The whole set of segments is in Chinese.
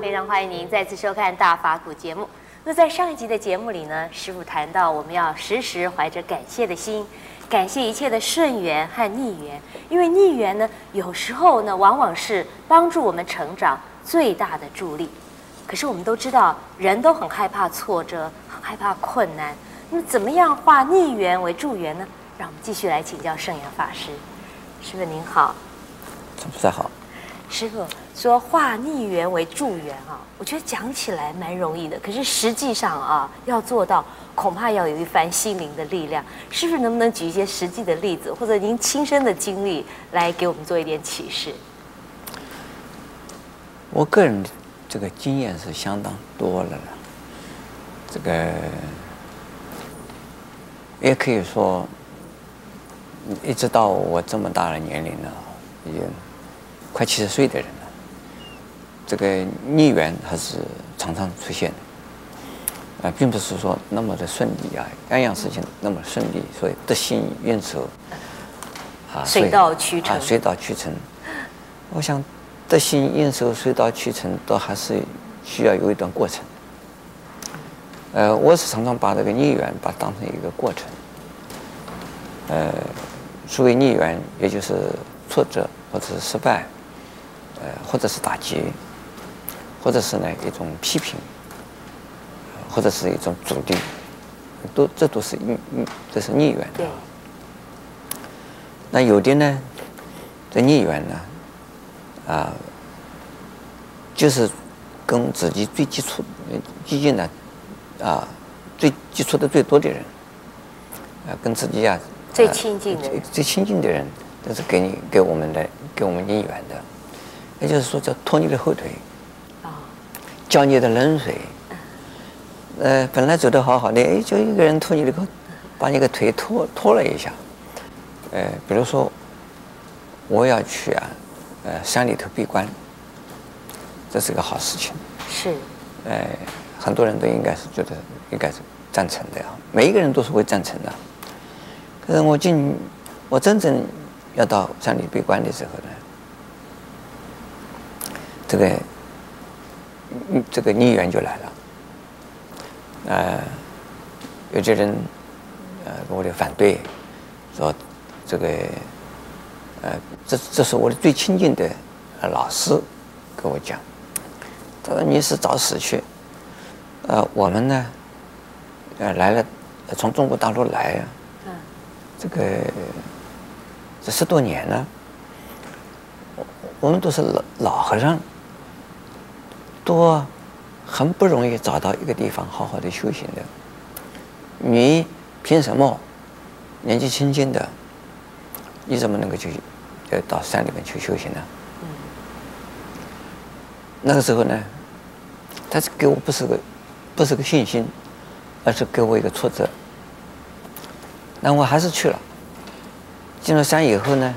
非常欢迎您再次收看《大法古》节目。那在上一集的节目里呢，师傅谈到我们要时时怀着感谢的心，感谢一切的顺缘和逆缘，因为逆缘呢，有时候呢，往往是帮助我们成长最大的助力。可是我们都知道，人都很害怕挫折，很害怕困难。那么，怎么样化逆缘为助缘呢？让我们继续来请教圣严法师。师傅您好，不太好。师傅说化逆缘为助缘啊，我觉得讲起来蛮容易的，可是实际上啊，要做到恐怕要有一番心灵的力量。师父能不能举一些实际的例子，或者您亲身的经历来给我们做一点启示？我个人这个经验是相当多了了，这个也可以说，一直到我这么大的年龄了，已经。快七十岁的人了，这个逆缘还是常常出现的，啊，并不是说那么的顺利啊，样样事情那么顺利，所以得心应手，啊，水到渠成，啊，水到渠成。我想得心应手、水到渠成，都还是需要有一段过程。呃，我是常常把这个逆缘把它当成一个过程，呃，所谓逆缘，也就是挫折或者是失败。呃，或者是打击，或者是呢一种批评，或者是一种阻力，都这都是逆逆，这是逆缘的。那有的呢，这逆缘呢，啊，就是跟自己最基础、接近的，啊，最接触的最多的人，啊，跟自己啊最亲近的最最亲近的人，都是给你给我们的给我们逆缘的。也就是说，叫拖你的后腿，啊，浇你的冷水，呃，本来走得好好的，哎，就一个人拖你的后，把你的腿拖拖了一下，呃，比如说，我要去啊，呃，山里头闭关，这是个好事情，是，呃，很多人都应该是觉得应该是赞成的呀，每一个人都是会赞成的，可是我进，我真正要到山里闭关的时候呢。这个，这个逆缘就来了。呃，有些人呃跟我的反对，说这个，呃，这这是我的最亲近的老师跟我讲，他说你是找死去。呃，我们呢，呃来了，从中国大陆来呀，这个这十多年了，我我们都是老老和尚。多很不容易找到一个地方好好的修行的。你凭什么年纪轻轻的，你怎么能够去呃到山里面去修行呢？那个时候呢，他是给我不是个不是个信心，而是给我一个挫折。那我还是去了。进了山以后呢，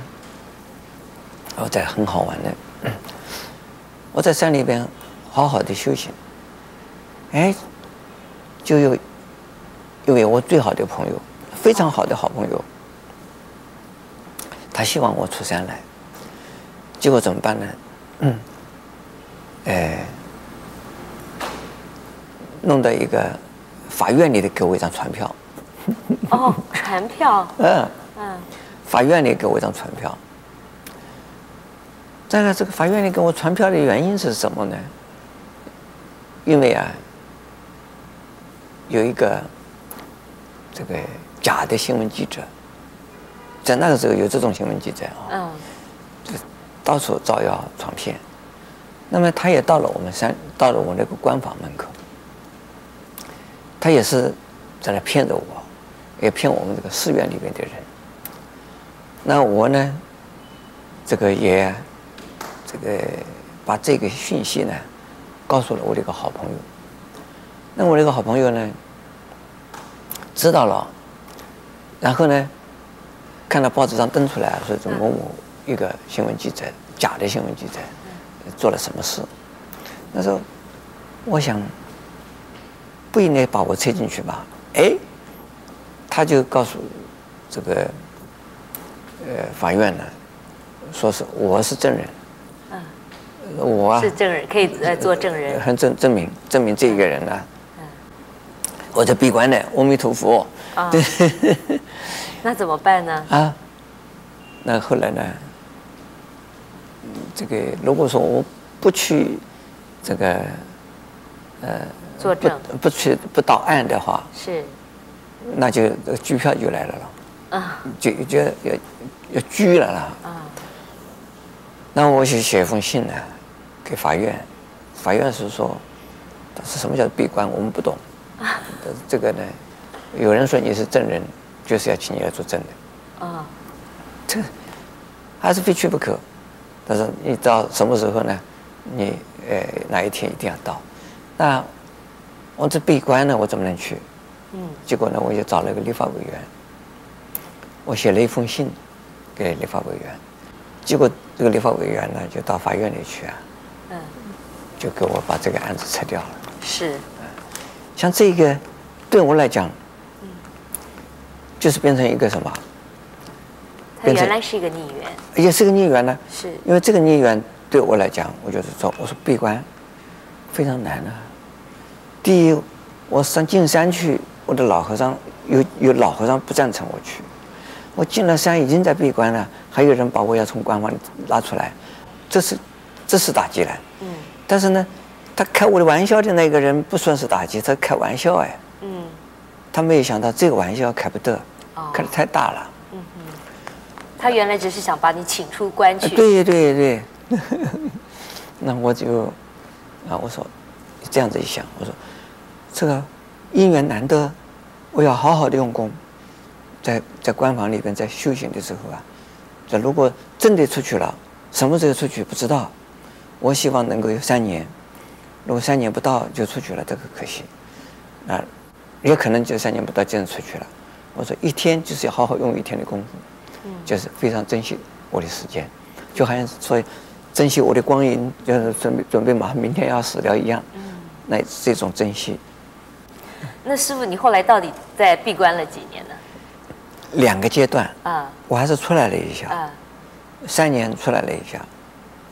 我在很好玩的，我在山里边。好好的修行，哎，就有一位我最好的朋友，非常好的好朋友，他希望我出山来，结果怎么办呢？嗯，哎，弄到一个法院里的给我一张传票。哦，传票。嗯嗯，法院里给我一张传票。再来，这个法院里给我传票的原因是什么呢？因为啊，有一个这个假的新闻记者，在那个时候有这种新闻记者啊，嗯，就到处造谣传骗。那么他也到了我们山，到了我那个官房门口，他也是在那骗着我，也骗我们这个寺院里面的人。那我呢，这个也这个把这个讯息呢。告诉了我的一个好朋友，那我那个好朋友呢，知道了，然后呢，看到报纸上登出来说，这某某一个新闻记者，假的新闻记者，做了什么事，那时候我想，不应该把我扯进去吧？哎，他就告诉这个呃法院呢，说是我是证人，我啊。是证人，可以来做证人，很证证明证明这一个人呢、啊，嗯、我在闭关呢，阿弥陀佛。啊、对，那怎么办呢？啊，那后来呢？这个如果说我不去这个呃作证。不不去不到案的话，是，那就拘票就来了了，啊，就就要要拘了了，啊，那我就写一封信呢，给法院，法院是说，是什么叫闭关，我们不懂，啊，这个呢。有人说你是证人，就是要请你来作证的。啊，这还是非去不可。但是你到什么时候呢？你呃哪一天一定要到。那我这闭关呢，我怎么能去？嗯。结果呢，我就找了一个立法委员，我写了一封信给立法委员。结果这个立法委员呢，就到法院里去啊。嗯。就给我把这个案子撤掉了。是。像这个对我来讲。就是变成一个什么？他原来是一个逆缘，也是个逆缘呢。是，因为这个逆缘对我来讲，我就是说，我说闭关非常难啊。第一，我上进山去，我的老和尚有有老和尚不赞成我去。我进了山已经在闭关了，还有人把我要从关房里拉出来，这是这是打击了。嗯。但是呢，他开我的玩笑的那个人不算是打击，他开玩笑哎。嗯。他没有想到这个玩笑开不得。开得太大了。他原来只是想把你请出关去。对对对，那我就啊，我说这样子一想，我说这个姻缘难得，我要好好的用功，在在关房里边在修行的时候啊，这如果真的出去了，什么时候出去不知道，我希望能够有三年，如果三年不到就出去了，这个可惜，啊，也可能就三年不到真的出去了。我说一天就是要好好用一天的功夫，嗯，就是非常珍惜我的时间，就好像说珍惜我的光阴，就是准备准备马上明天要死掉一样，嗯，那这种珍惜。那师傅，你后来到底在闭关了几年呢？两个阶段。啊，我还是出来了一下。啊，三年出来了一下，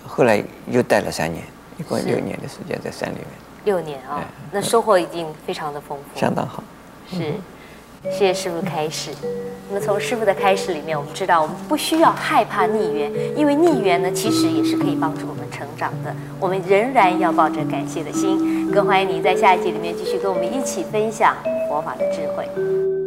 后来又待了三年，一共六年的时间在山里面。六年啊，那收获已经非常的丰富，相当好，是。谢谢师傅开示。那么从师傅的开示里面，我们知道我们不需要害怕逆缘，因为逆缘呢，其实也是可以帮助我们成长的。我们仍然要抱着感谢的心。更欢迎你在下一集里面继续跟我们一起分享佛法的智慧。